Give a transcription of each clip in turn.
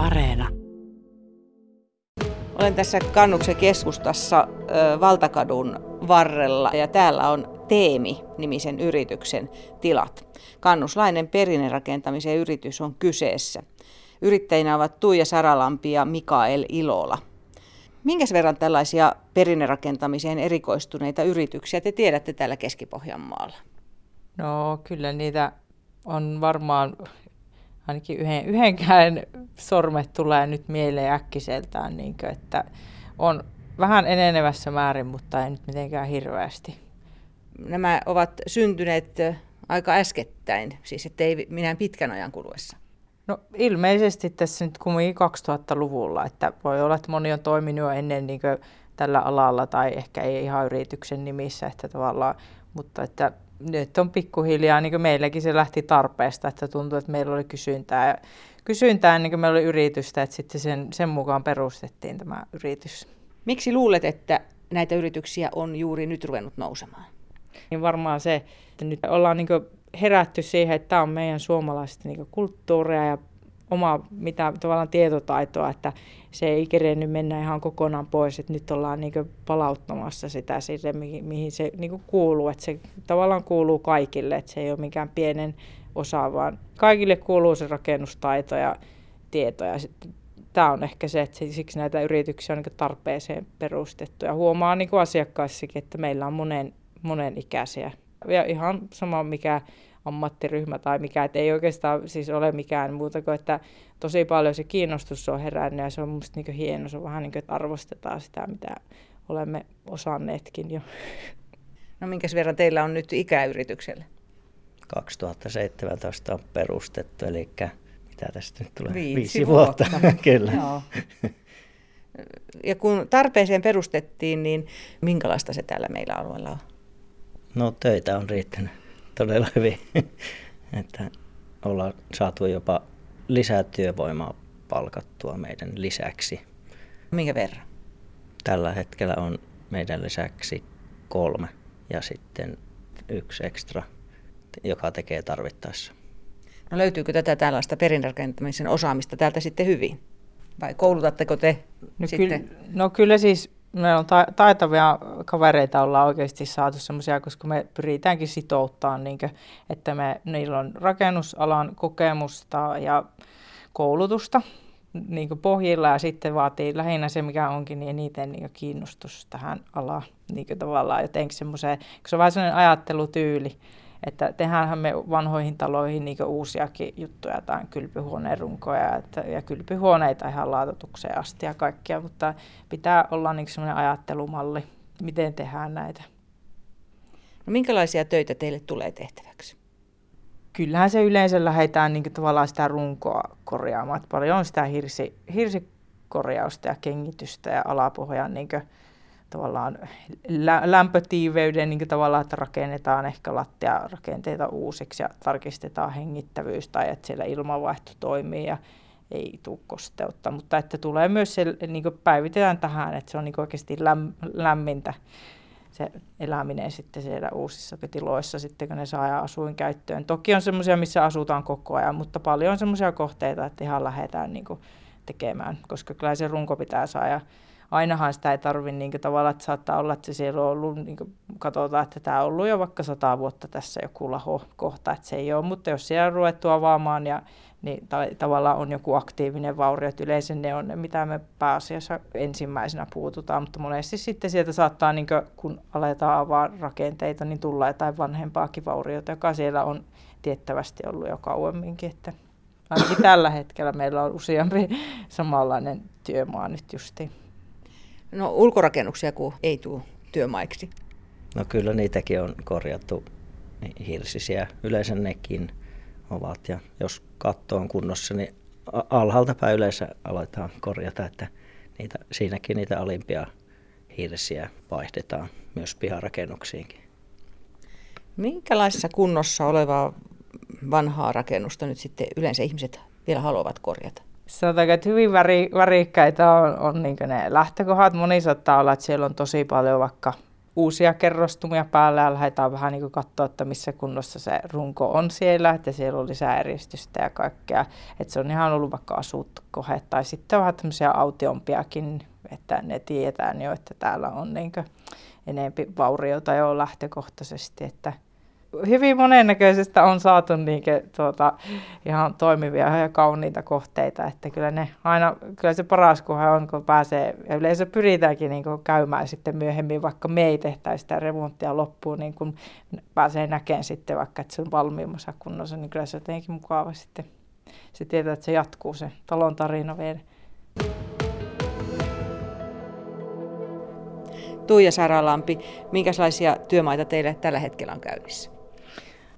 Areena. Olen tässä Kannuksen keskustassa Valtakadun varrella ja täällä on Teemi-nimisen yrityksen tilat. Kannuslainen perinnerakentamisen yritys on kyseessä. Yrittäjinä ovat Tuija Saralampi ja Mikael Ilola. Minkäs verran tällaisia perinnerakentamiseen erikoistuneita yrityksiä te tiedätte täällä Keski-Pohjanmaalla? No kyllä niitä on varmaan ainakin yhden, yhdenkään sormet tulee nyt mieleen äkkiseltään, niin kuin, että on vähän enenevässä määrin, mutta ei nyt mitenkään hirveästi. Nämä ovat syntyneet aika äskettäin, siis ettei minä pitkän ajan kuluessa. No ilmeisesti tässä nyt kumminkin 2000-luvulla, että voi olla, että moni on toiminut jo ennen niin tällä alalla tai ehkä ei ihan yrityksen nimissä, että tavallaan, mutta että nyt on pikkuhiljaa, niin kuin meilläkin se lähti tarpeesta, että tuntui, että meillä oli kysyntää, kysyntää niin kuin meillä oli yritystä, että sitten sen, sen mukaan perustettiin tämä yritys. Miksi luulet, että näitä yrityksiä on juuri nyt ruvennut nousemaan? Niin varmaan se, että nyt ollaan niin herätty siihen, että tämä on meidän suomalaista niin kulttuuria ja omaa mitä tavallaan tietotaitoa, että se ei kerennyt mennä ihan kokonaan pois, että nyt ollaan niin palauttamassa sitä sille, mihin, mihin se niin kuuluu, että se tavallaan kuuluu kaikille, että se ei ole mikään pienen osa, vaan kaikille kuuluu se rakennustaito ja tieto ja tämä on ehkä se, että siksi näitä yrityksiä on niin tarpeeseen perustettu ja huomaa niin asiakkaissakin, että meillä on monen, monen ikäisiä. Ja ihan sama mikä ammattiryhmä tai mikä, että ei oikeastaan siis ole mikään muuta kuin, että tosi paljon se kiinnostus on herännyt ja se on musta niin hieno, se on vähän niin kuin, että arvostetaan sitä, mitä olemme osanneetkin jo. No minkäs verran teillä on nyt ikäyritykselle? 2017 on perustettu, eli mitä tästä nyt tulee? Viisi, Viisi vuotta. vuotta. Kyllä. Joo. Ja kun tarpeeseen perustettiin, niin minkälaista se täällä meillä alueella on? No töitä on riittänyt todella hyvin, että ollaan saatu jopa lisää työvoimaa palkattua meidän lisäksi. Minkä verran? Tällä hetkellä on meidän lisäksi kolme ja sitten yksi ekstra, joka tekee tarvittaessa. No löytyykö tätä tällaista perinrakentamisen osaamista täältä sitten hyvin? Vai koulutatteko te no sitten? Kyllä, no kyllä siis meillä on ta- taitavia kavereita ollaan oikeasti saatu semmoisia, koska me pyritäänkin sitouttaa, niin kuin, että me, niillä on rakennusalan kokemusta ja koulutusta niin pohjilla ja sitten vaatii lähinnä se, mikä onkin, niin eniten niin kiinnostus tähän alaan niin tavallaan jotenkin semmoiseen, kun se on vähän sellainen ajattelutyyli, että tehdäänhän me vanhoihin taloihin niin uusiakin juttuja, tai kylpyhuoneen runkoja että, ja kylpyhuoneita ihan laatotukseen asti ja kaikkia, mutta pitää olla niin sellainen ajattelumalli, miten tehdään näitä. No minkälaisia töitä teille tulee tehtäväksi? Kyllähän se yleensä lähdetään niin tavallaan sitä runkoa korjaamaan. Paljon on sitä hirsi, hirsikorjausta ja kengitystä ja alapohjan niin tavallaan lä- lämpötiiveyden niin tavallaan, että rakennetaan ehkä lattiarakenteita uusiksi ja tarkistetaan hengittävyys tai että siellä ilmanvaihto toimii ja ei tule kosteutta, mutta että tulee myös se, niin päivitetään tähän, että se on niin oikeasti läm, lämmintä se eläminen sitten siellä uusissa tiloissa sitten, kun ne saa asuinkäyttöön. Toki on semmoisia, missä asutaan koko ajan, mutta paljon on semmoisia kohteita, että ihan lähdetään niin tekemään, koska kyllä se runko pitää saada ainahan sitä ei tarvitse niin tavallaan, että saattaa olla, että se siellä on ollut, niin kuin, katsotaan, että tämä on ollut jo vaikka sata vuotta tässä joku laho kohta, että se ei ole, mutta jos siellä on ruvettu avaamaan ja niin ta- tavallaan on joku aktiivinen vaurio, että yleensä ne on ne, mitä me pääasiassa ensimmäisenä puututaan, mutta monesti sitten sieltä saattaa, niin kuin, kun aletaan avaa rakenteita, niin tulla jotain vanhempaakin vauriota, joka siellä on tiettävästi ollut jo kauemminkin, että ainakin tällä hetkellä meillä on useampi samanlainen työmaa nyt justiin. No ulkorakennuksia kun ei tule työmaiksi. No kyllä niitäkin on korjattu hirsisiä. Yleensä nekin ovat. Ja jos katto on kunnossa, niin alhaalta päin yleensä aletaan korjata, että niitä, siinäkin niitä alimpia hirsiä vaihdetaan myös piharakennuksiinkin. Minkälaisessa kunnossa olevaa vanhaa rakennusta nyt sitten yleensä ihmiset vielä haluavat korjata? Sanotaanko, että hyvin väri, värikkäitä on, on niin ne lähtökohdat. Moni saattaa olla, että siellä on tosi paljon vaikka uusia kerrostumia päällä ja lähdetään vähän niin katsoa, että missä kunnossa se runko on siellä, että siellä on lisää eristystä ja kaikkea. Että se on ihan ollut vaikka asuttu kohe tai sitten vähän tämmöisiä autiompiakin, että ne tietää jo, että täällä on niin enempi vauriota jo lähtökohtaisesti, että hyvin monennäköisestä on saatu niinke, tuota, ihan toimivia ja kauniita kohteita, että kyllä ne aina, kyllä se paras kunhan on, kun pääsee, ja yleensä pyritäänkin niin käymään sitten myöhemmin, vaikka me ei tehtäisi sitä remonttia loppuun, niin kun pääsee näkemään sitten vaikka, että se on valmiimmassa kunnossa, niin kyllä se on jotenkin mukava sitten. Se tietää, että se jatkuu se talon tarina vielä. Tuija Saralampi, minkälaisia työmaita teille tällä hetkellä on käynnissä?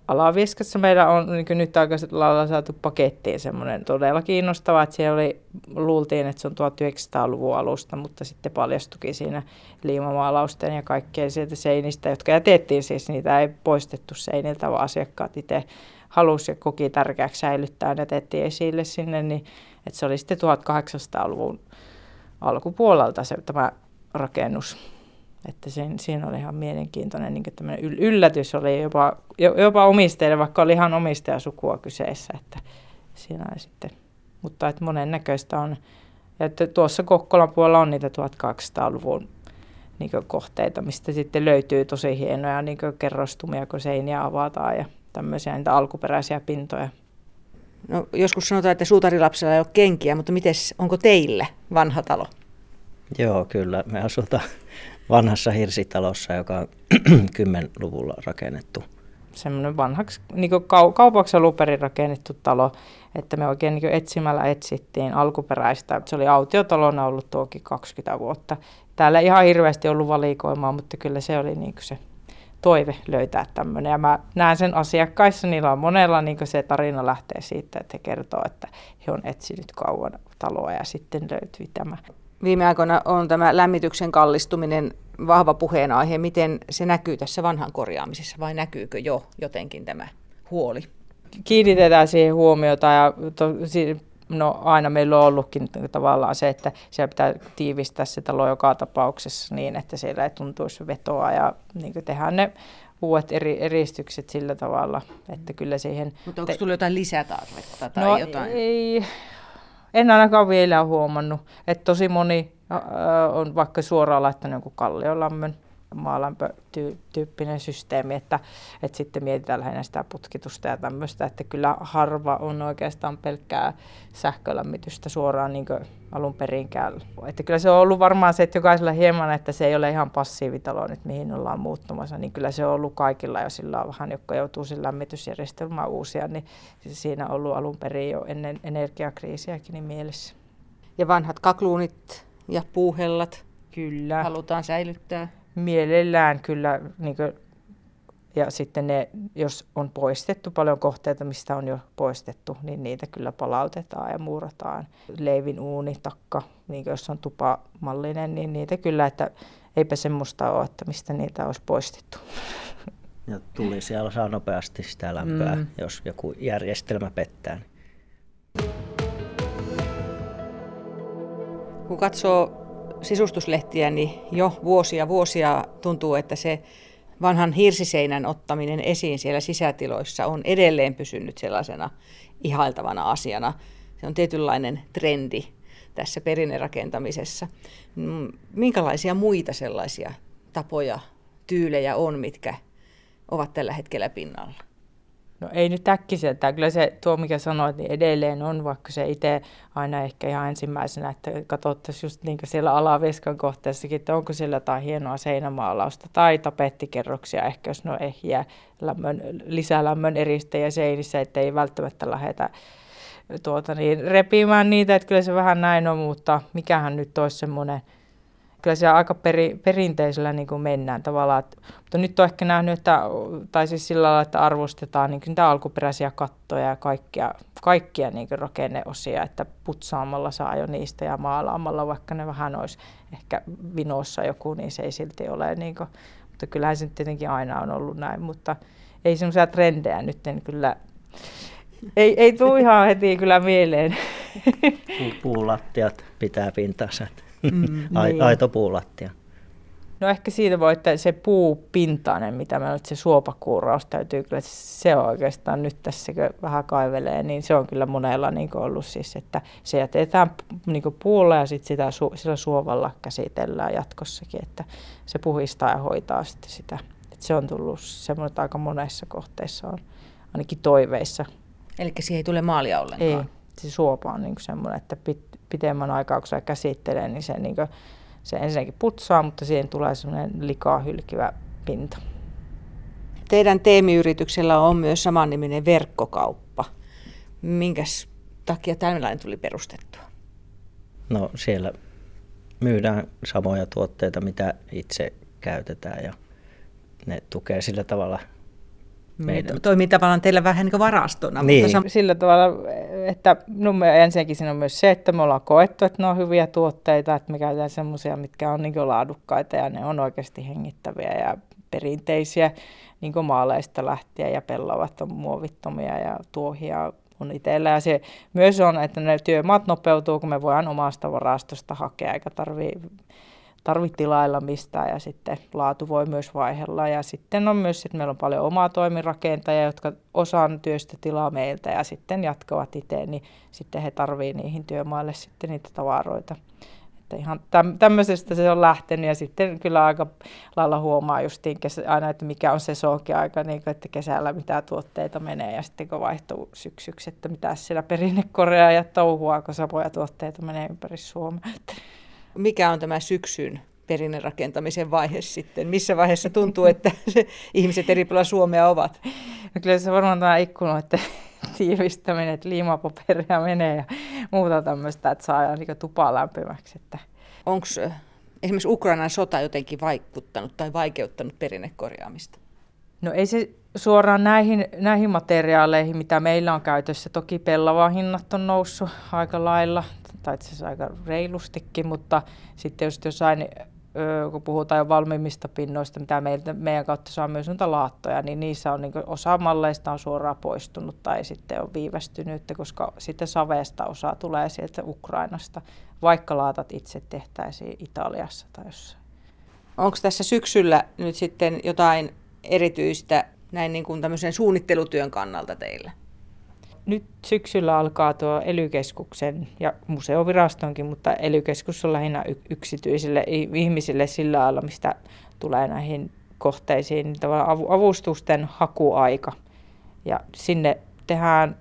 Alavieskassa. Meillä on niin nyt aikaiset lailla saatu pakettiin semmoinen todella kiinnostava, että siellä oli, luultiin, että se on 1900-luvun alusta, mutta sitten paljastukin siinä liimamaalausten ja kaikkien sieltä seinistä, jotka jätettiin. Siis, niitä ei poistettu seiniltä, vaan asiakkaat itse halusi ja koki tärkeäksi säilyttää, ne jätettiin esille sinne, niin että se oli sitten 1800-luvun alkupuolelta se tämä rakennus. Että siinä, siinä oli ihan mielenkiintoinen niin yllätys oli jopa, jopa omistajille, vaikka oli ihan omistajasukua kyseessä. Että siinä oli sitten, mutta että monen näköistä on. Ja että tuossa Kokkolan puolella on niitä 1200-luvun niin kohteita, mistä sitten löytyy tosi hienoja niin kerrostumia, kun seiniä avataan ja tämmöisiä niitä alkuperäisiä pintoja. No, joskus sanotaan, että suutarilapsella ei ole kenkiä, mutta mites, onko teillä vanha talo? Joo, kyllä. Me asutaan vanhassa hirsitalossa, joka on 10-luvulla rakennettu. Semmoinen vanhaksi niin kau- kaupaksi luperin rakennettu talo, että me oikein niin etsimällä etsittiin alkuperäistä. Se oli autiotalona ollut tuokin 20 vuotta. Täällä ei ihan hirveästi ollut valikoimaa, mutta kyllä se oli niin se toive löytää tämmöinen. Ja mä näen sen asiakkaissa, niillä on monella niin se tarina lähtee siitä, että he kertoo, että he on etsinyt kauan taloa ja sitten löytyi tämä. Viime aikoina on tämä lämmityksen kallistuminen vahva puheenaihe. Miten se näkyy tässä vanhan korjaamisessa vai näkyykö jo jotenkin tämä huoli? Kiinnitetään siihen huomiota ja to, no aina meillä on ollutkin tavallaan se, että siellä pitää tiivistää se talo joka tapauksessa niin, että siellä ei tuntuisi vetoa ja niin tehdään ne uudet eri, eristykset sillä tavalla, että kyllä siihen... Mutta onko tullut jotain lisätarvetta tai no, jotain? ei, en ainakaan vielä huomannut, että tosi moni on vaikka suoraan laittanut jonkun kalliolämmön maalämpötyyppinen systeemi, että, että sitten mietitään lähinnä sitä putkitusta ja tämmöistä, että kyllä harva on oikeastaan pelkkää sähkölämmitystä suoraan niin alun perinkään. Että kyllä se on ollut varmaan se, että jokaisella hieman, että se ei ole ihan passiivitalo nyt, mihin ollaan muuttumassa, niin kyllä se on ollut kaikilla jo sillä vähän, jotka joutuu sen lämmitysjärjestelmään uusia, niin siinä on ollut alun perin jo ennen energiakriisiäkin niin mielessä. Ja vanhat kakluunit ja puuhellat Kyllä. halutaan säilyttää? Mielellään kyllä. Niin kuin, ja sitten ne, jos on poistettu paljon kohteita, mistä on jo poistettu, niin niitä kyllä palautetaan ja muurataan. Leivin uuni, takka, niin jos on tupamallinen, niin niitä kyllä, että eipä semmoista ole, että mistä niitä olisi poistettu. Ja tuli siellä saa nopeasti sitä lämpöä, mm. jos joku järjestelmä pettää. Kun katsoo sisustuslehtiä, niin jo vuosia vuosia tuntuu, että se vanhan hirsiseinän ottaminen esiin siellä sisätiloissa on edelleen pysynyt sellaisena ihailtavana asiana. Se on tietynlainen trendi tässä perinnerakentamisessa. Mm, minkälaisia muita sellaisia tapoja, tyylejä on, mitkä ovat tällä hetkellä pinnalla? No ei nyt äkkiseltään. Kyllä se tuo, mikä sanoit, niin edelleen on, vaikka se itse aina ehkä ihan ensimmäisenä, että katsottaisiin just niin siellä alaveskan kohteessakin, että onko siellä jotain hienoa seinämaalausta tai tapettikerroksia, ehkä jos ne on ehjiä lämmön, lisälämmön eristäjä seinissä, että ei välttämättä lähdetä tuota, niin repimään niitä, että kyllä se vähän näin on, mutta mikähän nyt olisi semmoinen kyllä siellä aika peri, perinteisellä niin kuin mennään tavallaan. Mutta nyt on ehkä nähnyt, että, tai siis sillä lailla, että arvostetaan niin kuin alkuperäisiä kattoja ja kaikkia, kaikkia niin kuin rakenneosia, että putsaamalla saa jo niistä ja maalaamalla, vaikka ne vähän olisi ehkä vinossa joku, niin se ei silti ole. Niin kuin, mutta kyllähän se tietenkin aina on ollut näin, mutta ei semmoisia trendejä nyt en kyllä ei, ei tule ihan heti kyllä mieleen. Puulattiat pitää pintansa. Mm, niin. Aito puulattia. No ehkä siitä voi, että se puupintainen, mitä meillä on, se suopakuuraus täytyy kyllä, se on oikeastaan nyt tässä kun vähän kaivelee, niin se on kyllä monella niin ollut siis, että se jätetään niin puulla ja sitten sitä sillä suovalla käsitellään jatkossakin, että se puhistaa ja hoitaa sitten sitä. Että se on tullut semmoinen, että aika monessa kohteessa on ainakin toiveissa. Eli siihen ei tule maalia ollenkaan? Ei, se suopa on niin semmoinen, että pit, pitemmän aikaa kun se käsittelee, niin se, niin kuin, se ensinnäkin putsaa, mutta siihen tulee semmoinen likaa hylkivä pinta. Teidän teemiyrityksellä on myös samanniminen verkkokauppa. Minkäs takia tällainen tuli perustettua? No siellä myydään samoja tuotteita, mitä itse käytetään ja ne tukee sillä tavalla meidän. Toimii tavallaan teillä vähän niin varastona. Niin. Mutta sam- sillä tavalla, että no ensinnäkin siinä on myös se, että me ollaan koettu, että ne on hyviä tuotteita, että me käytetään semmoisia, mitkä on niin laadukkaita ja ne on oikeasti hengittäviä ja perinteisiä niin maaleista lähtien ja pellavat on muovittomia ja tuohia on itsellä. Ja se myös on, että ne työmaat nopeutuu, kun me voidaan omasta varastosta hakea, eikä tarvitse tarvitse tilailla mistään ja sitten laatu voi myös vaihella. Ja sitten on myös, että meillä on paljon omaa toimirakentajia, jotka osaan työstä tilaa meiltä ja sitten jatkavat itse, niin sitten he tarvitsevat niihin työmaille sitten niitä tavaroita. Että ihan tämmöisestä se on lähtenyt ja sitten kyllä aika lailla huomaa justiin aina, että mikä on se aika, niin kuin, että kesällä mitä tuotteita menee ja sitten kun vaihtuu syksyksi, että mitä siellä perinnekorea ja touhua, kun samoja tuotteita menee ympäri Suomea mikä on tämä syksyn perinnerakentamisen vaihe sitten? Missä vaiheessa tuntuu, että se, ihmiset eri puolilla Suomea ovat? No kyllä se varmaan tämä ikkunoiden tiivistäminen, että liimapaperia menee ja muuta tämmöistä, että saa niin tupaa lämpimäksi. Että. Onko esimerkiksi Ukrainan sota jotenkin vaikuttanut tai vaikeuttanut perinnekorjaamista? No ei se suoraan näihin, näihin materiaaleihin, mitä meillä on käytössä. Toki pellavan hinnat on noussut aika lailla tai itse asiassa aika reilustikin, mutta sitten just jossain, kun puhutaan jo valmiimmista pinnoista, mitä meiltä, meidän kautta saa myös noita laattoja, niin niissä on niin osa malleista on suoraan poistunut tai sitten on viivästynyt, koska sitten saveesta osa tulee sieltä Ukrainasta, vaikka laatat itse tehtäisiin Italiassa tai jossain. Onko tässä syksyllä nyt sitten jotain erityistä näin niin kuin tämmöisen suunnittelutyön kannalta teillä? Nyt syksyllä alkaa tuo ely ja museovirastonkin, mutta ely on lähinnä yksityisille ihmisille sillä lailla, mistä tulee näihin kohteisiin niin avustusten hakuaika. Ja sinne tehdään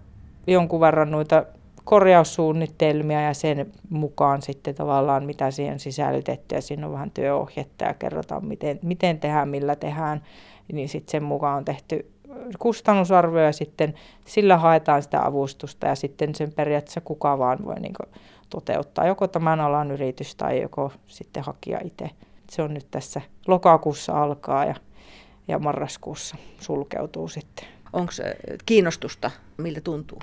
jonkun verran noita korjaussuunnitelmia ja sen mukaan sitten tavallaan mitä siihen sisällytetty ja siinä on vähän työohjetta ja kerrotaan miten, miten tehdään, millä tehdään, niin sitten sen mukaan on tehty kustannusarvio ja sitten sillä haetaan sitä avustusta ja sitten sen periaatteessa kuka vaan voi niin toteuttaa, joko tämän alan yritys tai joko sitten hakija itse. Se on nyt tässä lokakuussa alkaa ja, ja marraskuussa sulkeutuu sitten. Onko kiinnostusta, miltä tuntuu?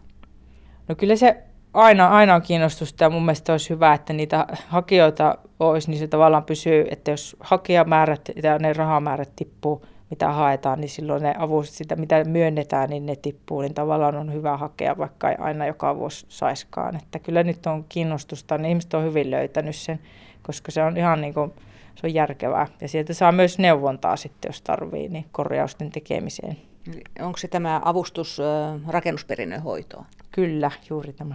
No kyllä se aina, aina on kiinnostusta ja mun mielestä olisi hyvä, että niitä hakijoita olisi, niin se tavallaan pysyy, että jos hakijamäärät ja ne rahamäärät tippuu mitä haetaan, niin silloin ne avustukset, sitä mitä myönnetään, niin ne tippuu, niin tavallaan on hyvä hakea, vaikka ei aina joka vuosi saiskaan. Että kyllä nyt on kiinnostusta, niin ihmiset on hyvin löytänyt sen, koska se on ihan niin kuin, se on järkevää. Ja sieltä saa myös neuvontaa sitten, jos tarvii, niin korjausten tekemiseen. Onko se tämä avustus rakennusperinnön hoitoon? Kyllä, juuri tämä.